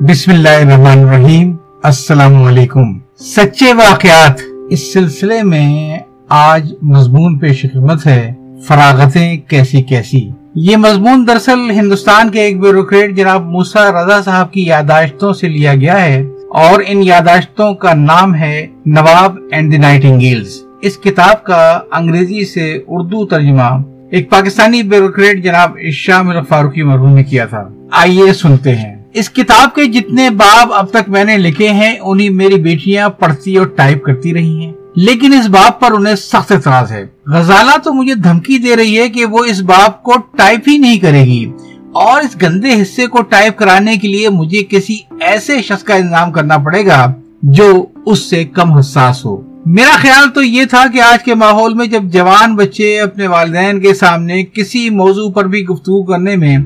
بسم اللہ الرحمن الرحیم۔ السلام علیکم۔ سچے واقعات اس سلسلے میں آج مضمون پیش خدمت ہے فراغتیں کیسی کیسی۔ یہ مضمون دراصل ہندوستان کے ایک بیوروکریٹ جناب موسا رضا صاحب کی یاداشتوں سے لیا گیا ہے اور ان یاداشتوں کا نام ہے نواب اینڈ دی نائٹنگیلز۔ اس کتاب کا انگریزی سے اردو ترجمہ ایک پاکستانی بیوروکریٹ جناب شاہ فاروقی مرحوم نے کیا تھا۔ آئیے سنتے ہیں۔ اس کتاب کے جتنے باب اب تک میں نے لکھے ہیں، انہیں میری بیٹیاں پڑھتی اور ٹائپ کرتی رہی ہیں۔ لیکن اس باب پر انہیں سخت اعتراض ہے۔ غزالہ تو مجھے دھمکی دے رہی ہے کہ وہ اس باب کو ٹائپ ہی نہیں کرے گی۔ اور اس گندے حصے کو ٹائپ کرانے کے لیے مجھے کسی ایسے شخص کا انتظام کرنا پڑے گا جو اس سے کم حساس ہو۔ میرا خیال تو یہ تھا کہ آج کے ماحول میں جب جوان بچے اپنے والدین کے سامنے کسی موضوع پر بھی گفتگو کرنے میں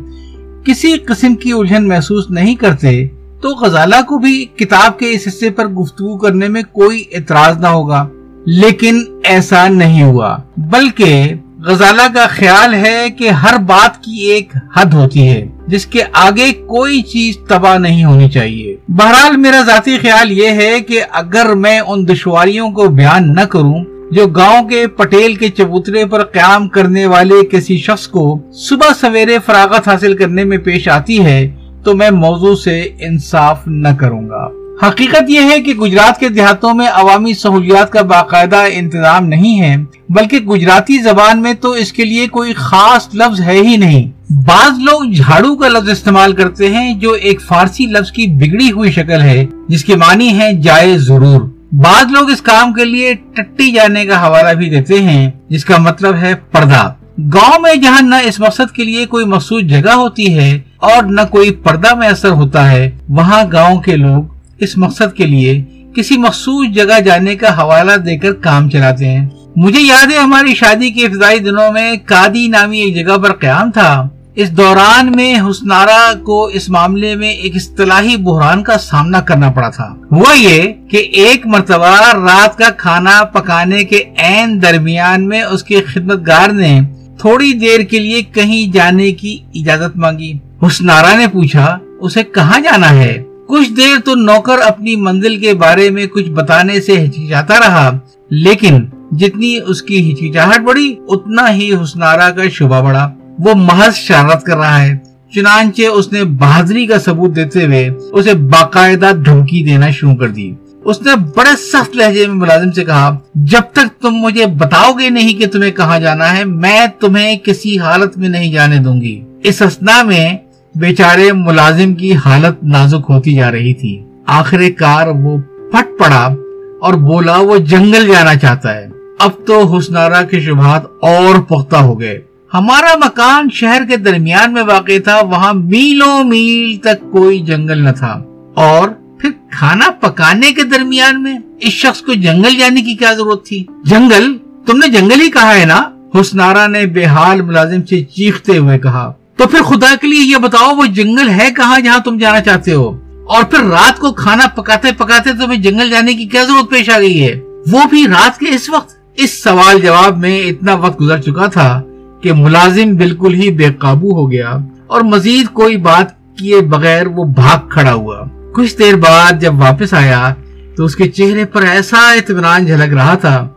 کسی قسم کی الجھن محسوس نہیں کرتے، تو غزالہ کو بھی کتاب کے اس حصے پر گفتگو کرنے میں کوئی اعتراض نہ ہوگا۔ لیکن ایسا نہیں ہوا، بلکہ غزالہ کا خیال ہے کہ ہر بات کی ایک حد ہوتی ہے، جس کے آگے کوئی چیز تباہ نہیں ہونی چاہیے۔ بہرحال میرا ذاتی خیال یہ ہے کہ اگر میں ان دشواریوں کو بیان نہ کروں جو گاؤں کے پٹیل کے چبوترے پر قیام کرنے والے کسی شخص کو صبح سویرے فراغت حاصل کرنے میں پیش آتی ہے، تو میں موضوع سے انصاف نہ کروں گا۔ حقیقت یہ ہے کہ گجرات کے دیہاتوں میں عوامی سہولیات کا باقاعدہ انتظام نہیں ہے، بلکہ گجراتی زبان میں تو اس کے لیے کوئی خاص لفظ ہے ہی نہیں۔ بعض لوگ جھاڑو کا لفظ استعمال کرتے ہیں، جو ایک فارسی لفظ کی بگڑی ہوئی شکل ہے، جس کے معنی ہے جائے ضرور۔ بعض لوگ اس کام کے لیے ٹٹی جانے کا حوالہ بھی دیتے ہیں، جس کا مطلب ہے پردہ۔ گاؤں میں جہاں نہ اس مقصد کے لیے کوئی مخصوص جگہ ہوتی ہے اور نہ کوئی پردہ میں اثر ہوتا ہے، وہاں گاؤں کے لوگ اس مقصد کے لیے کسی مخصوص جگہ جانے کا حوالہ دے کر کام چلاتے ہیں۔ مجھے یاد ہے ہماری شادی کے ابتدائی دنوں میں کادی نامی ایک جگہ پر قیام تھا۔ اس دوران میں حسنارا کو اس معاملے میں ایک اصطلاحی بحران کا سامنا کرنا پڑا تھا۔ وہ یہ کہ ایک مرتبہ رات کا کھانا پکانے کے عین درمیان میں اس کے خدمت گار نے تھوڑی دیر کے لیے کہیں جانے کی اجازت مانگی۔ حسنارا نے پوچھا، اسے کہاں جانا ہے؟ کچھ دیر تو نوکر اپنی منزل کے بارے میں کچھ بتانے سے ہچکچاتا رہا، لیکن جتنی اس کی ہچکچاہٹ بڑی اتنا ہی حسنارا کا شبہ بڑا وہ محض شرارت کر رہا ہے، چنانچہ اس نے بہادری کا ثبوت دیتے ہوئے اسے باقاعدہ دھمکی دینا شروع کر دی۔ اس نے بڑے سخت لہجے میں ملازم سے کہا، جب تک تم مجھے بتاؤ گے نہیں کہ تمہیں کہاں جانا ہے، میں تمہیں کسی حالت میں نہیں جانے دوں گی۔ اس اسنا میں بیچارے ملازم کی حالت نازک ہوتی جا رہی تھی۔ آخر کار وہ پھٹ پڑا اور بولا، وہ جنگل جانا چاہتا ہے۔ اب تو حسنارا کے شبہات اور پختہ ہو گئے۔ ہمارا مکان شہر کے درمیان میں واقع تھا، وہاں میلوں میل تک کوئی جنگل نہ تھا۔ اور پھر کھانا پکانے کے درمیان میں اس شخص کو جنگل جانے کی کیا ضرورت تھی؟ جنگل، تم نے جنگل ہی کہا ہے نا؟ حسنارا نے بے حال ملازم سے چیختے ہوئے کہا۔ تو پھر خدا کے لیے یہ بتاؤ، وہ جنگل ہے کہاں جہاں تم جانا چاہتے ہو؟ اور پھر رات کو کھانا پکاتے پکاتے تمہیں جنگل جانے کی کیا ضرورت پیش آ گئی ہے؟ وہ بھی رات کے اس وقت؟ اس سوال جواب میں اتنا وقت گزر چکا تھا کہ ملازم بالکل ہی بے قابو ہو گیا اور مزید کوئی بات کیے بغیر وہ بھاگ کھڑا ہوا۔ کچھ دیر بعد جب واپس آیا تو اس کے چہرے پر ایسا اطمینان جھلک رہا تھا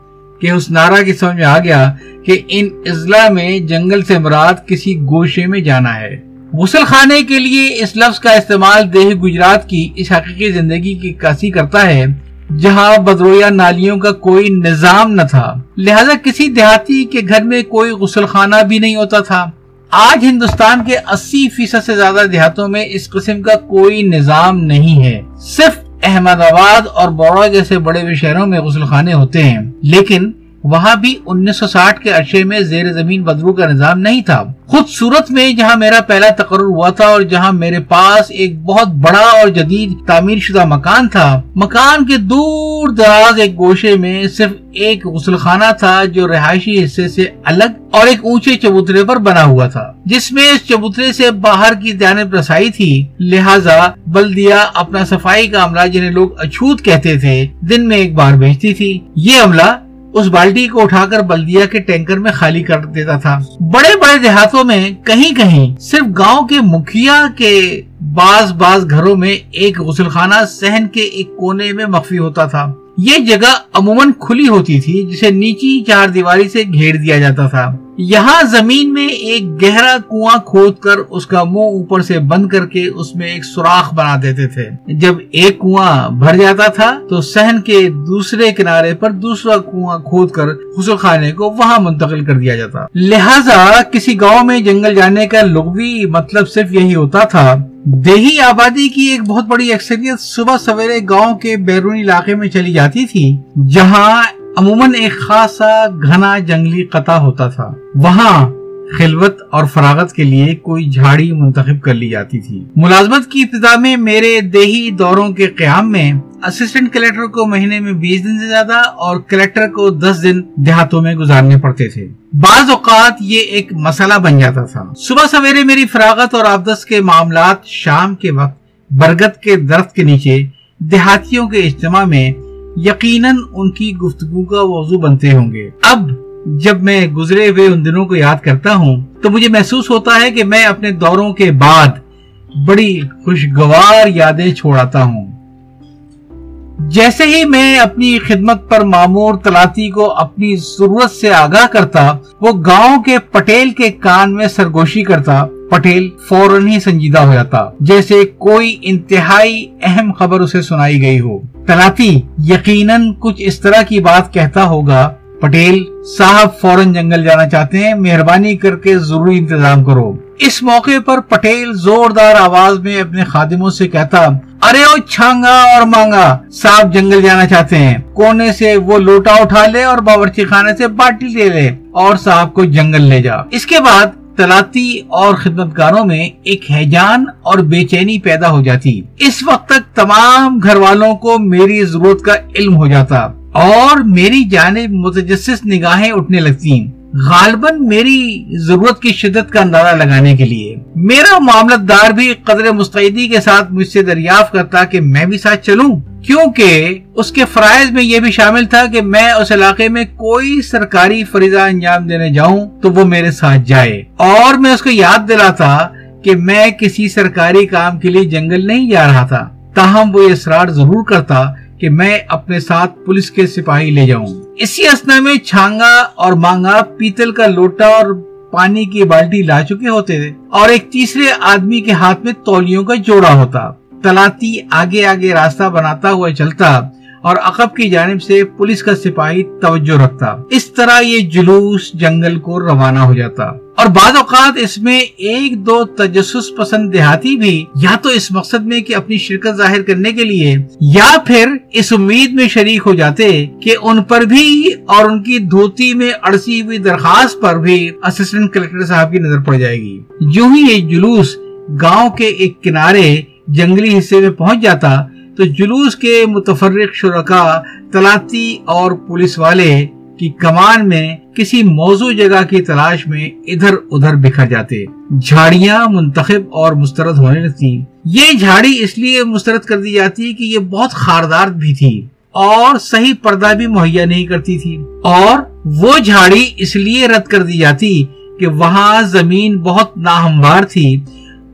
کہ اس نارا کی سمجھ میں آ گیا کہ ان اضلاع میں جنگل سے مراد کسی گوشے میں جانا ہے۔ غسل خانے کے لیے اس لفظ کا استعمال دیہ گجرات کی اس حقیقی زندگی کی کاسی کرتا ہے جہاں بدرویا نالیوں کا کوئی نظام نہ تھا، لہذا کسی دیہاتی کے گھر میں کوئی غسل خانہ بھی نہیں ہوتا تھا۔ آج ہندوستان کے اسی فیصد سے زیادہ دیہاتوں میں اس قسم کا کوئی نظام نہیں ہے۔ صرف احمد آباد اور بوڑا جیسے بڑے شہروں میں غسل خانے ہوتے ہیں۔ لیکن وہاں بھی انیس سو ساٹھ کے عرصے میں زیر زمین بدبو کا نظام نہیں تھا۔ خود صورت میں جہاں میرا پہلا تقرر ہوا تھا اور جہاں میرے پاس ایک بہت بڑا اور جدید تعمیر شدہ مکان تھا، مکان کے دور دراز ایک گوشے میں صرف ایک غسل خانہ تھا جو رہائشی حصے سے الگ اور ایک اونچے چبوترے پر بنا ہوا تھا۔ جس میں اس چبوترے سے باہر کی جانب رسائی تھی، لہٰذا بلدیا اپنا صفائی کا عملہ جنہیں لوگ اچھوت کہتے تھے، دن میں ایک بار بھیجتی تھی۔ یہ عملہ اس بالٹی کو اٹھا کر بلدیا کے ٹینکر میں خالی کر دیتا تھا۔ بڑے بڑے دیہاتوں میں کہیں کہیں صرف گاؤں کے مکھیا کے بعض بعض گھروں میں ایک غسل خانہ سہن کے ایک کونے میں مخفی ہوتا تھا۔ یہ جگہ عموماً کھلی ہوتی تھی جسے نیچی چار دیواری سے گھیر دیا جاتا تھا۔ یہاں زمین میں ایک گہرا کنواں کھود کر اس کا منہ اوپر سے بند کر کے اس میں ایک سوراخ بنا دیتے تھے۔ جب ایک کنواں بھر جاتا تھا تو سہن کے دوسرے کنارے پر دوسرا کنواں کھود کر غسل خانے کو وہاں منتقل کر دیا جاتا۔ لہذا کسی گاؤں میں جنگل جانے کا لغوی مطلب صرف یہی ہوتا تھا۔ دیہی آبادی کی ایک بہت بڑی اکثریت صبح سویرے گاؤں کے بیرونی علاقے میں چلی جاتی تھی، جہاں عموماً ایک خاصا گھنا جنگلی قطع ہوتا تھا۔ وہاں خلوت اور فراغت کے لیے کوئی جھاڑی منتخب کر لی جاتی تھی۔ ملازمت کی ابتدا میں میرے دیہی دوروں کے قیام میں اسسٹنٹ کلیکٹر کو مہینے میں بیس دن سے زیادہ اور کلیکٹر کو دس دن دیہاتوں میں گزارنے پڑتے تھے۔ بعض اوقات یہ ایک مسئلہ بن جاتا تھا۔ صبح سویرے میری فراغت اور آبدس کے معاملات شام کے وقت برگت کے درخت کے نیچے دیہاتیوں کے اجتماع میں یقیناً ان کی گفتگو کا موضوع بنتے ہوں گے۔ اب جب میں گزرے ہوئے ان دنوں کو یاد کرتا ہوں، تو مجھے محسوس ہوتا ہے کہ میں اپنے دوروں کے بعد بڑی خوشگوار یادیں چھوڑاتا ہوں۔ جیسے ہی میں اپنی خدمت پر معمور تلاتی کو اپنی ضرورت سے آگاہ کرتا، وہ گاؤں کے پٹیل کے کان میں سرگوشی کرتا پٹیل فوراً ہی سنجیدہ ہو جاتا، جیسے کوئی انتہائی اہم خبر اسے سنائی گئی ہو۔ تلاتی یقیناً کچھ اس طرح کی بات کہتا ہوگا، پٹیل صاحب فوراً جنگل جانا چاہتے ہیں، مہربانی کر کے ضروری انتظام کرو۔ اس موقع پر پٹیل زوردار آواز میں اپنے خادموں سے کہتا، ارے او چھانگا اور مانگا، صاحب جنگل جانا چاہتے ہیں۔ کونے سے وہ لوٹا اٹھا لے اور باورچی خانے سے باٹی لے لے اور صاحب کو جنگل لے جا۔ اس کے بعد تلاتی اور خدمتکاروں میں ایک حیجان اور بے چینی پیدا ہو جاتی۔ اس وقت تک تمام گھر والوں کو میری ضرورت کا علم ہو جاتا اور میری جانب متجسس نگاہیں اٹھنے لگتی غالباً میری ضرورت کی شدت کا اندازہ لگانے کے لیے۔ میرا معاملت دار بھی قدر مستعدی کے ساتھ مجھ سے دریافت کرتا کہ میں بھی ساتھ چلوں، کیونکہ اس کے فرائض میں یہ بھی شامل تھا کہ میں اس علاقے میں کوئی سرکاری فریضہ انجام دینے جاؤں تو وہ میرے ساتھ جائے۔ اور میں اس کو یاد دلاتا کہ میں کسی سرکاری کام کے لیے جنگل نہیں جا رہا تھا۔ تاہم وہ یہ اصرار ضرور کرتا کہ میں اپنے ساتھ پولیس کے سپاہی لے جاؤں۔ اسی اسنا میں چھانگا اور مانگا پیتل کا لوٹا اور پانی کی بالٹی لا چکے ہوتے تھے اور ایک تیسرے آدمی کے ہاتھ میں تولیوں کا جوڑا ہوتا۔ تلاتی آگے آگے راستہ بناتا ہوا چلتا۔ اور عقب کی جانب سے پولیس کا سپاہی توجہ رکھتا۔ اس طرح یہ جلوس جنگل کو روانہ ہو جاتا۔ اور بعض اوقات اس میں ایک دو تجسس پسند دیہاتی بھی یا تو اس مقصد میں کہ اپنی شرکت ظاہر کرنے کے لیے یا پھر اس امید میں شریک ہو جاتے کہ ان پر بھی اور ان کی دھوتی میں اڑسی ہوئی درخواست پر بھی اسسٹنٹ کلیکٹر صاحب کی نظر پڑ جائے گی۔ جو ہی یہ جلوس گاؤں کے ایک کنارے جنگلی حصے میں پہنچ جاتا تو جلوس کے متفرق شرکا تلاتی اور پولیس والے کی کمان میں کسی موضوع جگہ کی تلاش میں ادھر ادھر بکھر جاتے۔ جھاڑیاں منتخب اور مسترد ہونے لگتی یہ جھاڑی اس لیے مسترد کر دی جاتی کہ یہ بہت خاردار بھی تھی اور صحیح پردہ بھی مہیا نہیں کرتی تھی۔ اور وہ جھاڑی اس لیے رد کر دی جاتی کہ وہاں زمین بہت ناہموار تھی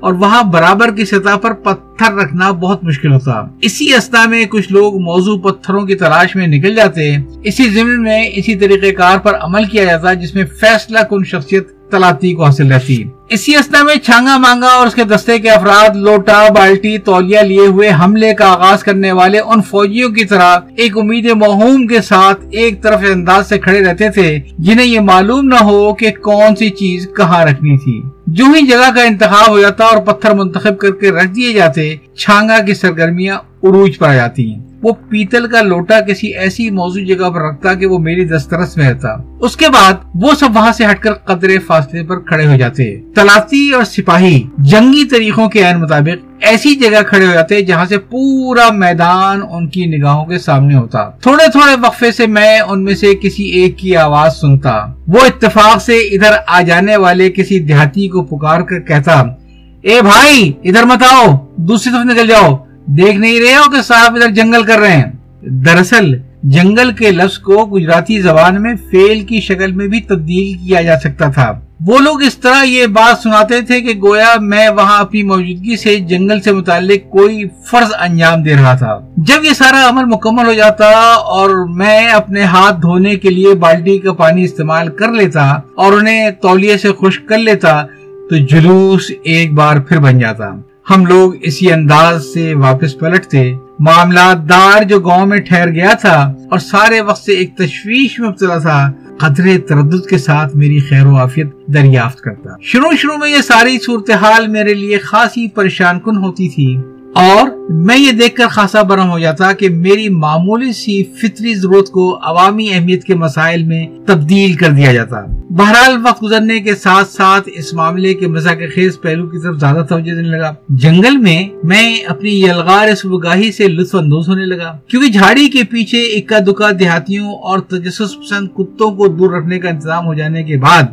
اور وہاں برابر کی سطح پر پتھر رکھنا بہت مشکل ہوتا۔ اسی اسنا میں کچھ لوگ موضوع پتھروں کی تلاش میں نکل جاتے۔ اسی زمین میں اسی طریقہ کار پر عمل کیا جاتا جس میں فیصلہ کن شخصیت تلاتی کو حاصل رہتی۔ اسی اسنا میں چھانگا مانگا اور اس کے دستے کے افراد لوٹا، بالٹی تولیا لیے ہوئے حملے کا آغاز کرنے والے ان فوجیوں کی طرح ایک امید موہوم کے ساتھ ایک طرف انداز سے کھڑے رہتے تھے جنہیں یہ معلوم نہ ہو کہ کون سی چیز کہاں رکھنی تھی۔ جو ہی جگہ کا انتخاب ہو جاتا اور پتھر منتخب کر کے رکھ دیے جاتے، چھانگا کی سرگرمیاں عروج پر آ جاتی ہیں۔ وہ پیتل کا لوٹا کسی ایسی موضوع جگہ پر رکھتا کہ وہ میری دسترس میں رہتا۔ اس کے بعد وہ سب وہاں سے ہٹ کر قدرے فاصلے پر کھڑے ہو جاتے۔ تلاتی اور سپاہی جنگی طریقوں کے عین مطابق ایسی جگہ کھڑے ہو جاتے جہاں سے پورا میدان ان کی نگاہوں کے سامنے ہوتا۔ تھوڑے تھوڑے وقفے سے میں ان میں سے کسی ایک کی آواز سنتا۔ وہ اتفاق سے ادھر آ جانے والے کسی دیہاتی کو پکار کر کہتا، اے بھائی، ادھر مت آؤ، دوسری طرف نکل جاؤ۔ دیکھ نہیں رہے ہو کہ صاحب ادھر جنگل کر رہے ہیں؟ دراصل، جنگل کے لفظ کو گجراتی زبان میں فیل کی شکل میں بھی تبدیل کیا جا سکتا تھا۔ وہ لوگ اس طرح یہ بات سناتے تھے کہ گویا میں وہاں اپنی موجودگی سے جنگل سے متعلق کوئی فرض انجام دے رہا تھا۔ جب یہ سارا عمل مکمل ہو جاتا اور میں اپنے ہاتھ دھونے کے لیے بالٹی کا پانی استعمال کر لیتا اور انہیں تولیے سے خشک کر لیتا، تو جلوس ایک بار پھر بن جاتا۔ ہم لوگ اسی انداز سے واپس پلٹتے۔ معاملات دار جو گاؤں میں ٹھہر گیا تھا اور سارے وقت سے ایک تشویش میں مبتلا تھا قدرے تردد کے ساتھ میری خیر و عافیت دریافت کرتا۔ شروع شروع میں یہ ساری صورتحال میرے لیے خاصی پریشان کن ہوتی تھی۔ اور میں یہ دیکھ کر خاصا برہم ہو جاتا کہ میری معمولی سی فطری ضرورت کو عوامی اہمیت کے مسائل میں تبدیل کر دیا جاتا۔ بہرحال وقت گزرنے کے ساتھ ساتھ اس معاملے کے مزہ کے خیز پہلو کی طرف زیادہ توجہ دینے لگا۔ جنگل میں میں اپنی یلغار صبحگاہی سے لطف اندوز ہونے لگا۔ کیونکہ جھاڑی کے پیچھے اکا دکا دیہاتیوں اور تجسس پسند کتوں کو دور رکھنے کا انتظام ہو جانے کے بعد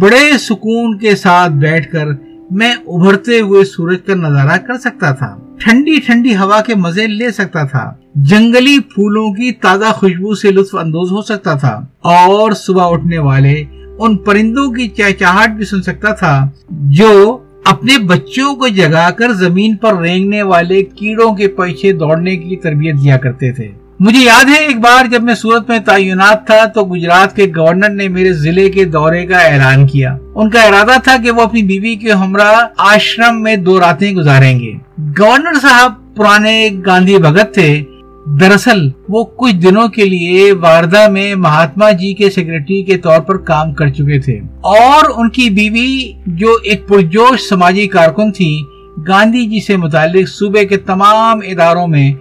بڑے سکون کے ساتھ بیٹھ کر میں ابھرتے ہوئے سورج کا نظارہ کر سکتا تھا۔ ٹھنڈی ٹھنڈی ہوا کے مزے لے سکتا تھا۔ جنگلی پھولوں کی تازہ خوشبو سے لطف اندوز ہو سکتا تھا۔ اور صبح اٹھنے والے ان پرندوں کی چہچہٹ بھی سن سکتا تھا جو اپنے بچوں کو جگا کر زمین پر رینگنے والے کیڑوں کے پیچھے دوڑنے کی تربیت دیا کرتے تھے۔ مجھے یاد ہے ایک بار جب میں صورت میں تعینات تھا تو گجرات کے گورنر نے میرے ضلع کے دورے کا اعلان کیا۔ ان کا ارادہ تھا کہ وہ اپنی بیوی کے ہمراہ آشرم میں دو راتیں گزاریں گے۔ گورنر صاحب پرانے گاندھی بھگت تھے۔ دراصل وہ کچھ دنوں کے لیے واردہ میں مہاتما جی کے سیکرٹری کے طور پر کام کر چکے تھے۔ اور ان کی بیوی جو ایک پرجوش سماجی کارکن تھی گاندھی جی سے متعلق صوبے کے تمام اداروں میں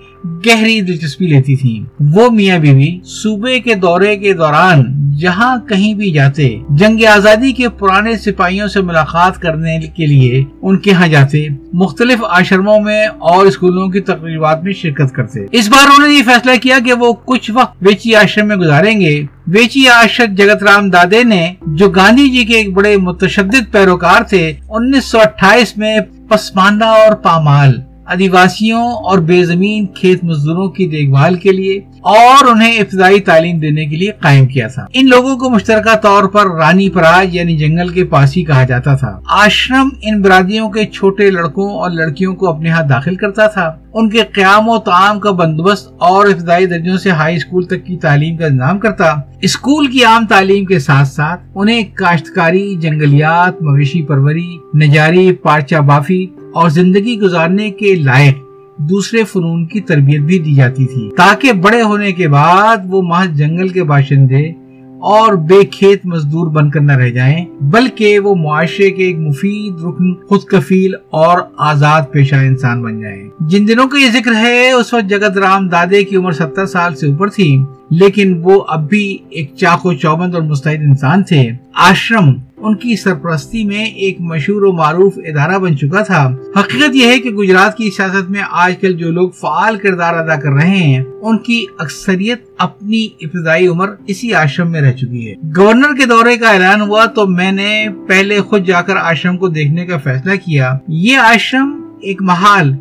گہری دلچسپی لیتی تھی وہ میاں بیوی صوبے کے دورے کے دوران جہاں کہیں بھی جاتے، جنگ آزادی کے پرانے سپاہیوں سے ملاقات کرنے کے لیے ان کے ہاں جاتے، مختلف آشرموں میں اور اسکولوں کی تقریبات میں شرکت کرتے۔ اس بار انہوں نے یہ فیصلہ کیا کہ وہ کچھ وقت بیچی آشرم میں گزاریں گے۔ ویچی آشر جگت رام دادے نے، جو گاندھی جی کے ایک بڑے متشدد پیروکار تھے، انیس سو اٹھائیس میں پسماندہ اور پامال آدیواسیوں اور بے زمین کھیت مزدوروں کی دیکھ بھال کے لیے اور انہیں ابتدائی تعلیم دینے کے لیے قائم کیا تھا۔ ان لوگوں کو مشترکہ طور پر رانی پراج یعنی جنگل کے پاس ہی کہا جاتا تھا۔ آشرم ان برادریوں کے چھوٹے لڑکوں اور لڑکیوں کو اپنے ہاتھ داخل کرتا تھا۔ ان کے قیام و تعام کا بندوبست اور ابتدائی درجوں سے ہائی اسکول تک کی تعلیم کا انتظام کرتا۔ اسکول کی عام تعلیم کے ساتھ ساتھ انہیں کاشتکاری، جنگلیات، مویشی پروری، نجاری پارچا بافی اور زندگی گزارنے کے لائق دوسرے فنون کی تربیت بھی دی جاتی تھی، تاکہ بڑے ہونے کے بعد وہ محض جنگل کے باشندے اور بے کھیت مزدور بن کر نہ رہ جائیں، بلکہ وہ معاشرے کے ایک مفید رکن خود کفیل اور آزاد پیشہ انسان بن جائیں۔ جن دنوں کا یہ ذکر ہے، اس وقت جگت رام دادے کی عمر ستر سال سے اوپر تھی، لیکن وہ اب بھی ایک چاقو چوبند اور مستعد انسان تھے۔ آشرم ان کی سرپرستی میں ایک مشہور و معروف ادارہ بن چکا تھا۔ حقیقت یہ ہے کہ گجرات کی سیاست میں آج کل جو لوگ فعال کردار ادا کر رہے ہیں، ان کی اکثریت اپنی ابتدائی عمر اسی آشرم میں رہ چکی ہے۔ گورنر کے دورے کا اعلان ہوا تو میں نے پہلے خود جا کر آشرم کو دیکھنے کا فیصلہ کیا۔ یہ آشرم ایک محال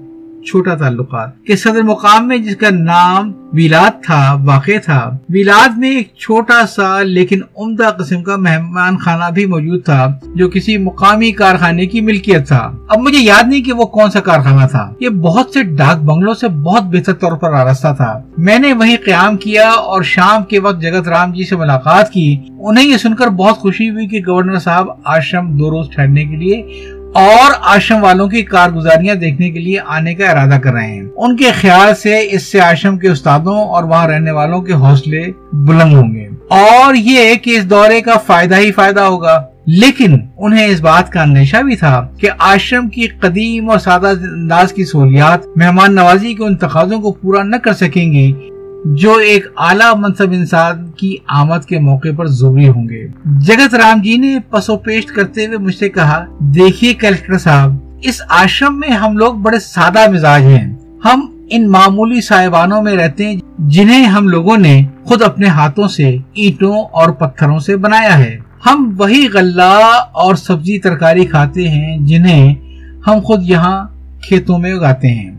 چھوٹا تعلقات۔ کہ صدر مقام میں جس کا نام ویلاد تھا، واقع تھا۔ ویلاد میں ایک چھوٹا سا لیکن عمدہ قسم کا مہمان خانہ بھی موجود تھا، جو کسی مقامی کارخانے کی ملکیت تھا۔ اب مجھے یاد نہیں کہ وہ کون سا کارخانہ تھا۔ یہ بہت سے ڈاک بنگلوں سے بہت بہتر طور پر آرستہ تھا۔ میں نے وہی قیام کیا اور شام کے وقت جگت رام جی سے ملاقات کی۔ انہیں یہ سن کر بہت خوشی ہوئی کہ گورنر صاحب آشرم دو روز ٹھہرنے کے لیے اور آشرم والوں کی کارگزاریاں دیکھنے کے لیے آنے کا ارادہ کر رہے ہیں۔ ان کے خیال سے اس سے آشرم کے استادوں اور وہاں رہنے والوں کے حوصلے بلند ہوں گے۔ اور یہ کہ اس دورے کا فائدہ ہی فائدہ ہوگا۔ لیکن انہیں اس بات کا اندیشہ بھی تھا کہ آشرم کی قدیم اور سادہ انداز کی سہولیات مہمان نوازی کے ان تقاضوں کو پورا نہ کر سکیں گے۔ جو ایک اعلیٰ منصب انسان کی آمد کے موقع پر ضروری ہوں گے۔ جگت رام جی نے پسو پیش کرتے ہوئے مجھ سے کہا، دیکھیے کلیکٹر صاحب، اس آشرم میں ہم لوگ بڑے سادہ مزاج ہیں۔ ہم ان معمولی صاحبانوں میں رہتے ہیں جنہیں ہم لوگوں نے خود اپنے ہاتھوں سے، اینٹوں اور پتھروں سے بنایا ہے۔ ہم وہی غلہ اور سبزی ترکاری کھاتے ہیں جنہیں ہم خود یہاں کھیتوں میں اگاتے ہیں۔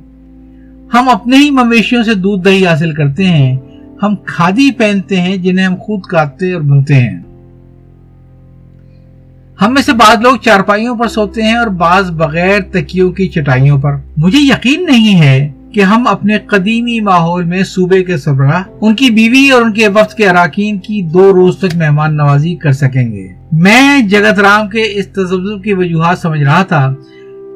ہم اپنے ہی مویشیوں سے دودھ دہی حاصل کرتے ہیں۔ ہم کھادی پہنتے ہیں جنہیں ہم خود کاٹتے اور بنتے ہیں۔ ہم میں سے بعض لوگ چارپائیوں پر سوتے ہیں اور بعض بغیر تکیوں کی چٹائیوں پر۔ مجھے یقین نہیں ہے کہ ہم اپنے قدیمی ماحول میں صوبے کے سربراہ، ان کی بیوی اور ان کے وقت کے اراکین کی دو روز تک مہمان نوازی کر سکیں گے۔ میں جگت رام کے اس تجزب کی وجوہات سمجھ رہا تھا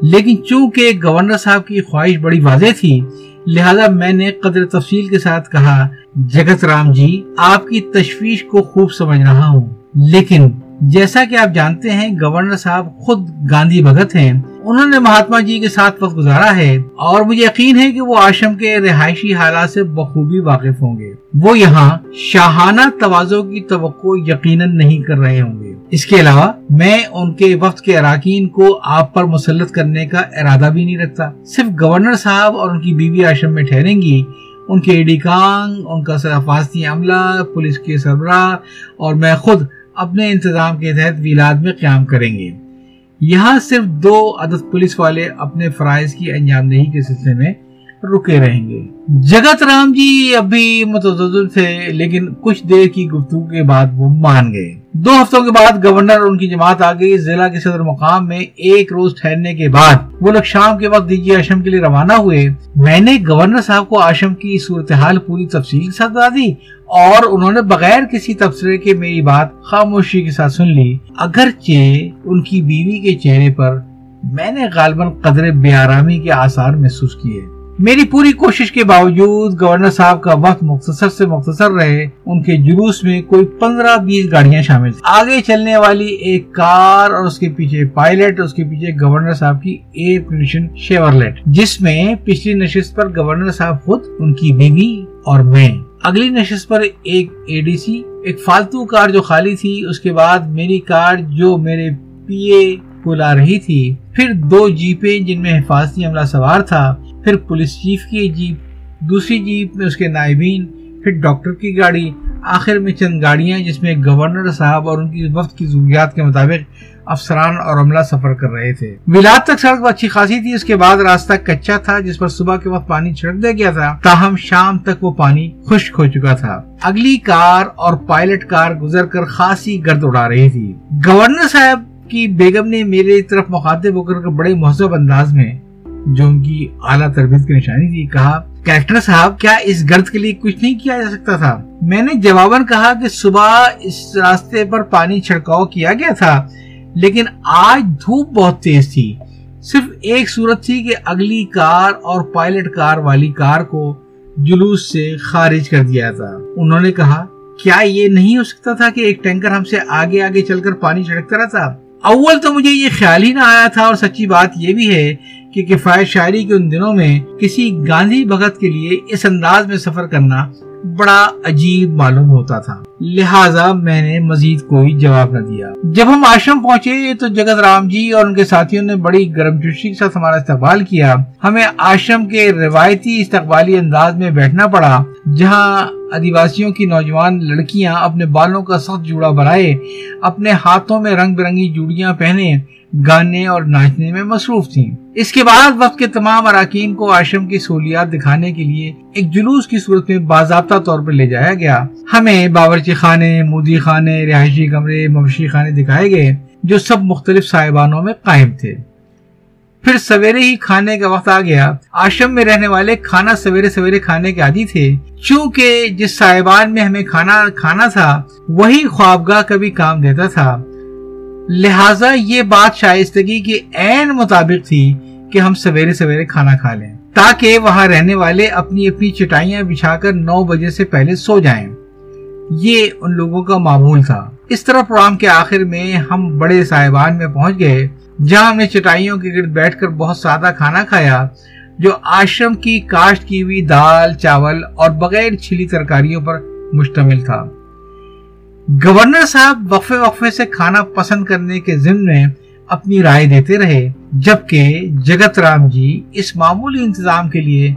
لیکن چونکہ گورنر صاحب کی خواہش بڑی واضح تھی، لہذا میں نے قدر تفصیل کے ساتھ کہا، جگت رام جی آپ کی تشویش کو خوب سمجھ رہا ہوں۔ لیکن جیسا کہ آپ جانتے ہیں، گورنر صاحب خود گاندھی بھگت ہیں۔ انہوں نے مہاتما جی کے ساتھ وقت گزارا ہے اور مجھے یقین ہے کہ وہ آشم کے رہائشی حالات سے بخوبی واقف ہوں گے۔ وہ یہاں شاہانہ توازوں کی توقع یقیناً نہیں کر رہے ہوں گے۔ اس کے علاوہ میں ان کے وقت کے اراکین کو آپ پر مسلط کرنے کا ارادہ بھی نہیں رکھتا۔ صرف گورنر صاحب اور ان کی بیوی آشم میں ٹھہریں گی، ان کے ایڈی کانگ، ان کا حفاظتی عملہ، پولیس کے سربراہ اور میں خود اپنے انتظام کے تحت ویلاد میں قیام کریں گے۔ یہاں صرف دو عدد پولیس والے اپنے فرائض کی انجام دہی کے سلسلے میں رکے رہیں گے۔ جگت رام جی ابھی متضل تھے، لیکن کچھ دیر کی گفتگو کے بعد وہ مان گئے۔ دو ہفتوں کے بعد گورنر اور ان کی جماعت آ گئی۔ ضلع کے صدر مقام میں ایک روز ٹھہرنے کے بعد وہ لوگ شام کے وقت دیجیے آشم کے لیے روانہ ہوئے۔ میں نے گورنر صاحب کو آشم کی صورتحال پوری تفصیل کے ساتھ بتا دی۔ اور انہوں نے بغیر کسی تبصرے کے میری بات خاموشی کے ساتھ سن لی۔ اگرچہ ان کی بیوی کے چہرے پر میں نے غالباً قدر بے آرامی کے آثار محسوس کیے۔ میری پوری کوشش کے باوجود گورنر صاحب کا وقت مختصر سے مختصر رہے، ان کے جلوس میں کوئی پندرہ بیس گاڑیاں شامل آگے چلنے والی ایک کار اور اس کے پیچھے پائلٹ، اس کے پیچھے گورنر صاحب کی ایئر کنڈیشن شیورلیٹ، جس میں پچھلی نشست پر گورنر صاحب خود، ان کی بیوی اور میں۔ اگلی نشست پر ایک اے ڈی سی ایک فالتو کار جو خالی تھی، اس کے بعد میری کار جو میرے پی اے کو لا رہی تھی، پھر دو جیپیں جن میں حفاظتی عملہ سوار تھا، پھر پولیس چیف کی جیپ، دوسری جیپ میں اس کے نائبین، پھر ڈاکٹر کی گاڑی، آخر میں چند گاڑیاں جس میں گورنر صاحب اور ان کی وقت کی ضروریات کے مطابق افسران اور عملہ سفر کر رہے تھے۔ ولاد تک سڑک اچھی خاصی تھی، اس کے بعد راستہ کچا تھا، جس پر صبح کے وقت پانی چھڑک دیا گیا تھا۔ تاہم شام تک وہ پانی خشک ہو چکا تھا۔ اگلی کار اور پائلٹ کار گزر کر خاصی گرد اڑا رہی تھی۔ گورنر صاحب کی بیگم نے میرے طرف مخاطب ہو کر بڑے مہذب انداز میں جو ان کی اعلیٰ تربیت کی نشانی تھی کہا کریکٹر صاحب، کیا اس گرد کے لیے کچھ نہیں کیا جا سکتا تھا؟ میں نے جواباً کہا کہ صبح اس راستے پر پانی چھڑکاؤ کیا گیا تھا۔ لیکن آج دھوپ بہت تیز تھی۔ صرف ایک صورت تھی کہ اگلی کار اور پائلٹ کار والی کار کو جلوس سے خارج کر دیا تھا۔ انہوں نے کہا، کیا یہ نہیں ہو سکتا تھا کہ ایک ٹینکر ہم سے آگے آگے چل کر پانی چھڑکتا رہا تھا اول تو مجھے یہ خیال ہی نہ آیا تھا اور سچی بات یہ بھی ہے کہ کفایت شاعری کے ان دنوں میں کسی گاندھی بھگت کے لیے اس انداز میں سفر کرنا بڑا عجیب معلوم ہوتا تھا۔ لہٰذا میں نے مزید کوئی جواب نہ دیا۔ جب ہم آشرم پہنچے تو جگت رام جی اور ان کے ساتھیوں نے بڑی گرم جوشی کے ساتھ ہمارا استقبال کیا۔ ہمیں آشرم کے روایتی استقبالی انداز میں بیٹھنا پڑا، جہاں آدیواسیوں کی نوجوان لڑکیاں اپنے بالوں کا سخت جوڑا بنائے، اپنے ہاتھوں میں رنگ برنگی جوڑیاں پہنے، گانے اور ناچنے میں مصروف تھیں۔ اس کے بعد وقت کے تمام اراکین کو آشرم کی سہولیات دکھانے کے لیے ایک جلوس کی صورت میں باضابطہ طور پر لے جایا گیا۔ ہمیں باورچی خانے، مودی خانے، رہائشی کمرے، مویشی خانے دکھائے گئے جو سب مختلف صاحبانوں میں قائم تھے۔ پھر سویرے ہی کھانے کا وقت آ گیا۔ آشرم میں رہنے والے کھانا سویرے سویرے کھانے کے عادی تھے۔ چونکہ جس صاحبان میں ہمیں کھانا کھانا تھا، وہی خوابگاہ کبھی کام دیتا تھا۔ لہٰذا یہ بات شائستگی کے عین مطابق تھی کہ ہم سویرے سویرے کھانا کھا لیں، تاکہ وہاں رہنے والے اپنی اپنی چٹائیاں بچھا کر نو بجے سے پہلے سو جائیں۔ یہ ان لوگوں کا معمول تھا۔ اس طرح پروگرام کے آخر میں ہم بڑے صاحبان میں پہنچ گئے، جہاں ہم نے چٹائیوں کے گرد بیٹھ کر بہت سادہ کھانا کھایا، جو آشرم کی کاشت کی ہوئی دال، چاول اور بغیر چھلی ترکاریوں پر مشتمل تھا۔ گورنر صاحب وقفے وقفے سے کھانا پسند کرنے کے ضمن میں اپنی رائے دیتے رہے، جبکہ جگت رام جی اس معمولی انتظام کے لیے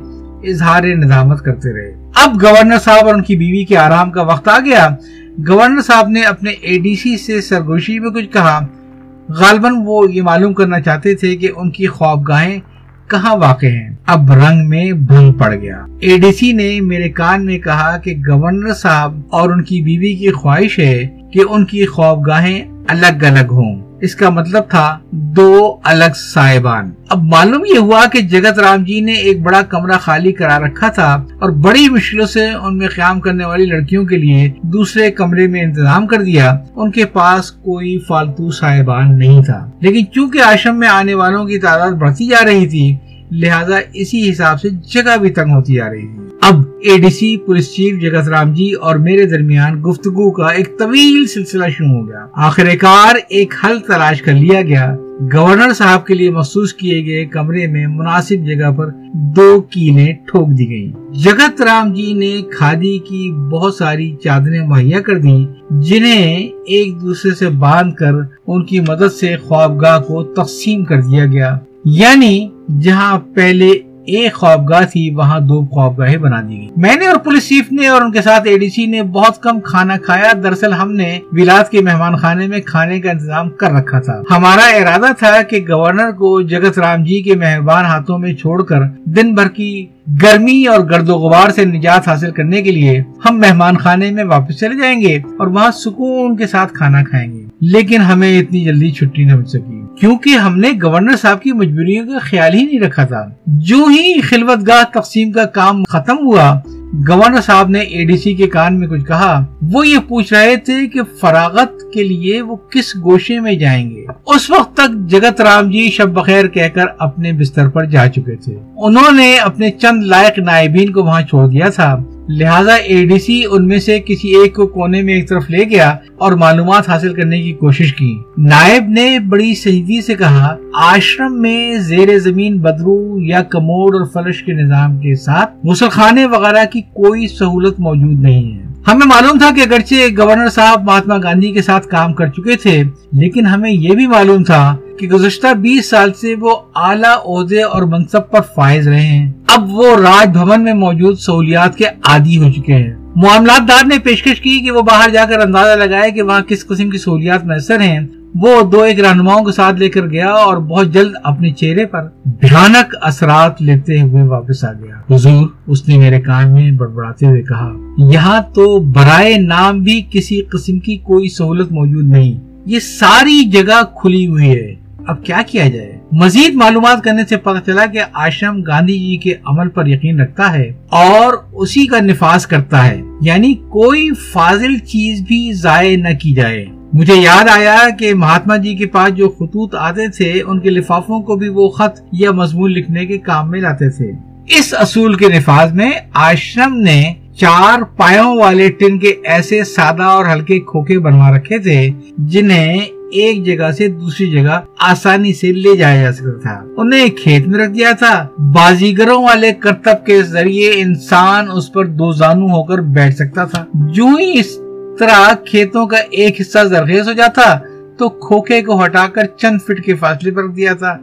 اظہار ندامت کرتے رہے۔ اب گورنر صاحب اور ان کی بیوی کے آرام کا وقت آ گیا۔ گورنر صاحب نے اپنے اے ڈی سی سے سرگوشی میں کچھ کہا۔ غالباً وہ یہ معلوم کرنا چاہتے تھے کہ ان کی خوابگاہیں کہاں واقع ہیں؟ اب رنگ میں بھنگ پڑ گیا۔ اے ڈی سی نے میرے کان میں کہا کہ گورنر صاحب اور ان کی بیوی کی خواہش ہے کہ ان کی خوابگاہیں الگ الگ ہوں۔ اس کا مطلب تھا دو الگ صاحبان۔ اب معلوم یہ ہوا کہ جگت رام جی نے ایک بڑا کمرہ خالی کرا رکھا تھا اور بڑی مشکلوں سے ان میں قیام کرنے والی لڑکیوں کے لیے دوسرے کمرے میں انتظام کر دیا۔ ان کے پاس کوئی فالتو صاحبان نہیں تھا۔ لیکن چونکہ آشرم میں آنے والوں کی تعداد بڑھتی جا رہی تھی لہذا اسی حساب سے جگہ بھی تنگ ہوتی جا رہی تھی اب A D C police chief Jagat Ram ji اور میرے درمیان گفتگو کا ایک طویل سلسلہ شروع ہو گیا۔ آخر کار ایک حل تلاش کر لیا گیا۔ گورنر صاحب کے لیے محسوس کیے گئے کمرے میں مناسب جگہ پر دو کیلیں ٹھوک دی گئیں۔ جگت رام جی نے کھادی کی بہت ساری چادریں مہیا کر دی جنہیں ایک دوسرے سے باندھ کر ان کی مدد سے خوابگاہ کو تقسیم کر دیا گیا۔ یعنی جہاں پہلے ایک خوابگاہ تھی، وہاں دو خوابگاہیں بنا دی گئی میں نے اور پولیس چیف نے اور ان کے ساتھ اے ڈی سی نے بہت کم کھانا کھایا۔ دراصل ہم نے ولاد کے مہمان خانے میں کھانے کا انتظام کر رکھا تھا۔ ہمارا ارادہ تھا کہ گورنر کو جگت رام جی کے مہربان ہاتھوں میں چھوڑ کر دن بھر کی گرمی اور گرد و غبار سے نجات حاصل کرنے کے لیے ہم مہمان خانے میں واپس چلے جائیں گے اور وہاں سکون کے ساتھ کھانا کھائیں گے۔ لیکن ہمیں اتنی جلدی چھٹی نہ مل سکی۔ کیونکہ ہم نے گورنر صاحب کی مجبوریوں کا خیال ہی نہیں رکھا تھا۔ جو ہی خلوت گاہ تقسیم کا کام ختم ہوا گورنر صاحب نے اے ڈی سی کے کان میں کچھ کہا، وہ یہ پوچھ رہے تھے کہ فراغت کے لیے وہ کس گوشے میں جائیں گے؟ اس وقت تک جگت رام جی شب بخیر کہہ کر اپنے بستر پر جا چکے تھے۔ انہوں نے اپنے چند لائق نائبین کو وہاں چھوڑ دیا تھا۔ لہٰذا اے ڈی سی ان میں سے کسی ایک کو کونے میں ایک طرف لے گیا اور معلومات حاصل کرنے کی کوشش کی۔ نائب نے بڑی سنجیدگی سے کہا، آشرم میں زیر زمین بدرو یا کموڈ اور فلش کے نظام کے ساتھ غسل خانے وغیرہ کی کوئی سہولت موجود نہیں ہے۔ ہمیں معلوم تھا کہ اگرچہ گورنر صاحب مہاتما گاندھی کے ساتھ کام کر چکے تھے، لیکن ہمیں یہ بھی معلوم تھا کہ گزشتہ بیس سال سے وہ اعلیٰ عہدے اور منصب پر فائز رہے ہیں۔ اب وہ راج بھون میں موجود سہولیات کے عادی ہو چکے ہیں۔ معاملات دار نے پیشکش کی کہ وہ باہر جا کر اندازہ لگائے کہ وہاں کس قسم کی سہولیات میسر ہیں۔ وہ دو ایک رہنماؤں کے ساتھ لے کر گیا اور بہت جلد اپنے چہرے پر بھیانک اثرات لیتے ہوئے واپس آ گیا۔ حضور، اس نے میرے کان میں بڑبڑاتے ہوئے کہا، یہاں تو برائے نام بھی کسی قسم کی کوئی سہولت موجود نہیں۔ یہ ساری جگہ کھلی ہوئی ہے۔ اب کیا کیا جائے؟ مزید معلومات کرنے سے پتہ چلا کہ آشرم گاندھی جی کے عمل پر یقین رکھتا ہے اور اسی کا نفاذ کرتا ہے یعنی کوئی فاضل چیز بھی ضائع نہ کی جائے۔ مجھے یاد آیا کہ مہاتما جی کے پاس جو خطوط آتے تھے، ان کے لفافوں کو بھی وہ خط یا مضمون لکھنے کے کام میں لاتے تھے۔ اس اصول کے نفاذ میں آشرم نے چار پایوں والے ٹن کے ایسے سادہ اور ہلکے کھوکے بنوا رکھے تھے، جنہیں ایک جگہ سے دوسری جگہ آسانی سے لے جایا جا سکتا تھا۔ انہیں کھیت میں رکھ دیا تھا۔ بازیگروں والے کرتب کے ذریعے انسان اس پر دو زانو ہو کر بیٹھ سکتا تھا۔ جو ہی اس طرح کھیتوں کا ایک حصہ زرخیز ہو جاتا تو کھوکھے کو ہٹا کر چند فٹ کے فاصلے پر رکھ دیا تھا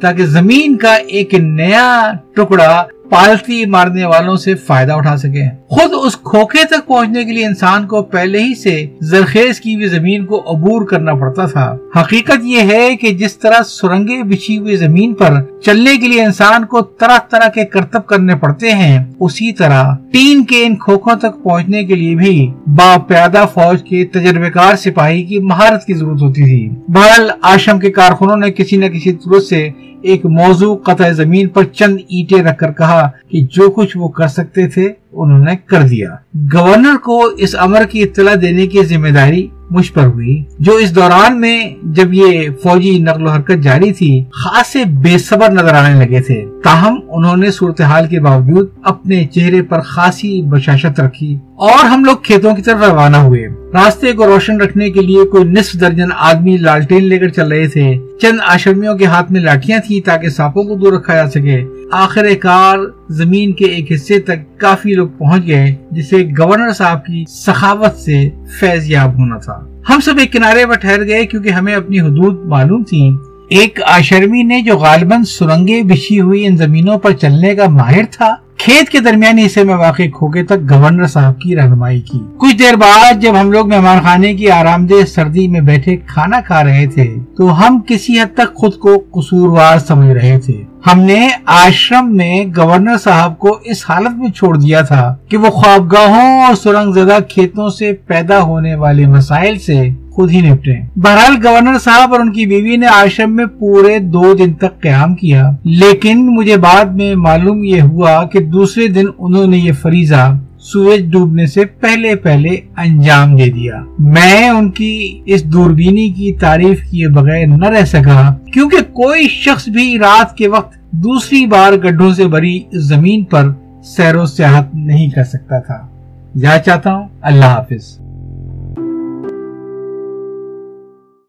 تاکہ زمین کا ایک نیا ٹکڑا پالتی مارنے والوں سے فائدہ اٹھا سکے۔ خود اس کھوکھے تک پہنچنے کے لیے انسان کو پہلے ہی سے زرخیز کی بھی زمین کو عبور کرنا پڑتا تھا۔ حقیقت یہ ہے کہ جس طرح سرنگیں بچھی ہوئی زمین پر چلنے کے لیے انسان کو طرح طرح کے کرتب کرنے پڑتے ہیں، اسی طرح تین کے ان کھوکھوں تک پہنچنے کے لیے بھی با پیادہ فوج کے تجربے کار سپاہی کی مہارت کی ضرورت ہوتی تھی۔ بہرحال آشرم کے کارخانوں نے کسی نہ کسی ضرورت سے ایک موضوع قطع زمین پر چند اینٹیں رکھ کر کہا کہ جو کچھ وہ کر سکتے تھے انہوں نے کر دیا۔ گورنر کو اس امر کی اطلاع دینے کی ذمہ داری مجھ پر ہوئی، جو اس دوران میں جب یہ فوجی نقل و حرکت جاری تھی خاصے بے صبر نظر آنے لگے تھے۔ تاہم، انہوں نے صورتحال کے باوجود اپنے چہرے پر خاصی بشاشت رکھی اور ہم لوگ کھیتوں کی طرف روانہ ہوئے۔ راستے کو روشن رکھنے کے لیے کوئی نصف درجن آدمی لالٹین لے کر چل رہے تھے۔ چند آشرمیوں کے ہاتھ میں لاٹیاں تھیں تاکہ سانپوں کو دور رکھا جا سکے۔ آخر کار زمین کے ایک حصے تک کافی لوگ پہنچ گئے جسے گورنر صاحب کی سخاوت سے فیض یاب ہونا تھا۔ ہم سب ایک کنارے پر ٹھہر گئے کیونکہ ہمیں اپنی حدود معلوم تھی ایک آشرمی نے جو غالباً سرنگیں بچھی ہوئی ان زمینوں پر چلنے کا ماہر تھا، کھیت کے درمیانی حصے میں واقع کھوکے تک گورنر صاحب کی رہنمائی کی۔ کچھ دیر بعد جب ہم لوگ مہمان خانے کی آرام دہ سردی میں بیٹھے کھانا کھا رہے تھے، تو ہم کسی حد تک خود کو قصوروار سمجھ رہے تھے۔ ہم نے آشرم میں گورنر صاحب کو اس حالت میں چھوڑ دیا تھا کہ وہ خوابگاہوں اور سرنگ زدہ کھیتوں سے پیدا ہونے والے مسائل سے خود ہی نپٹے بہرحال گورنر صاحب اور ان کی بیوی نے آشرم میں پورے دو دن تک قیام کیا، لیکن مجھے بعد میں معلوم یہ ہوا کہ دوسرے دن انہوں نے یہ فریضہ سورج ڈوبنے سے پہلے پہلے انجام دے دیا۔ میں ان کی اس دوربینی کی تعریف کیے بغیر نہ رہ سکا، کیونکہ کوئی شخص بھی رات کے وقت دوسری بار گڈھوں سے بری زمین پر سیر و سیاحت نہیں کر سکتا تھا۔ یا چاہتا ہوں، اللہ حافظ۔